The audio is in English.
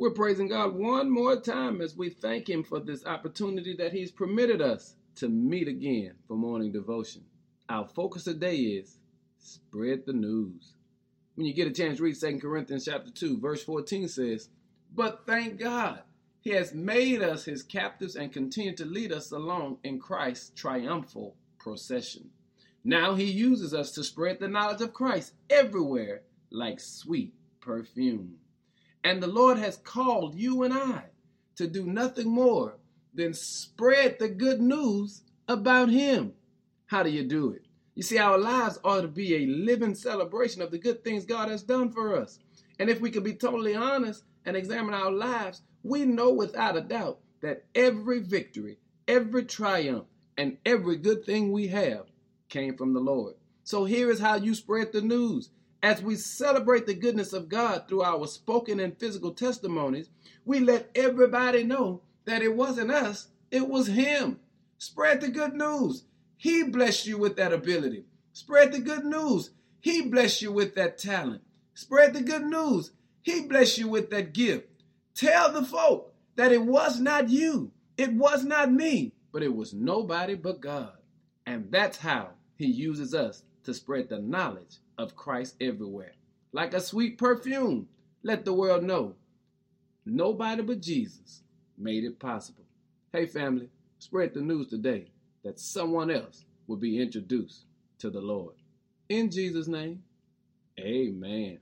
We're praising God one more time as we thank Him for this opportunity that He's permitted us to meet again for morning devotion. Our focus today is spread the news. When you get a chance, read 2 Corinthians chapter 2, verse 14 says, But thank God, He has made us His captives and continued to lead us along in Christ's triumphal procession. Now He uses us to spread the knowledge of Christ everywhere like sweet perfume. And the Lord has called you and I to do nothing more than spread the good news about Him. How do you do it? You see, our lives ought to be a living celebration of the good things God has done for us. And if we could be totally honest and examine our lives, we know without a doubt that every victory, every triumph, and every good thing we have came from the Lord. So here is how you spread the news. As we celebrate the goodness of God through our spoken and physical testimonies, we let everybody know that it wasn't us, it was Him. Spread the good news. He blessed you with that ability. Spread the good news. He blessed you with that talent. Spread the good news. He blessed you with that gift. Tell the folk that it was not you, it was not me, but it was nobody but God. And that's how He uses us to spread the knowledge of Christ everywhere. Like a sweet perfume, let the world know nobody but Jesus made it possible. Hey, family, spread the news today that someone else will be introduced to the Lord. In Jesus' name, amen.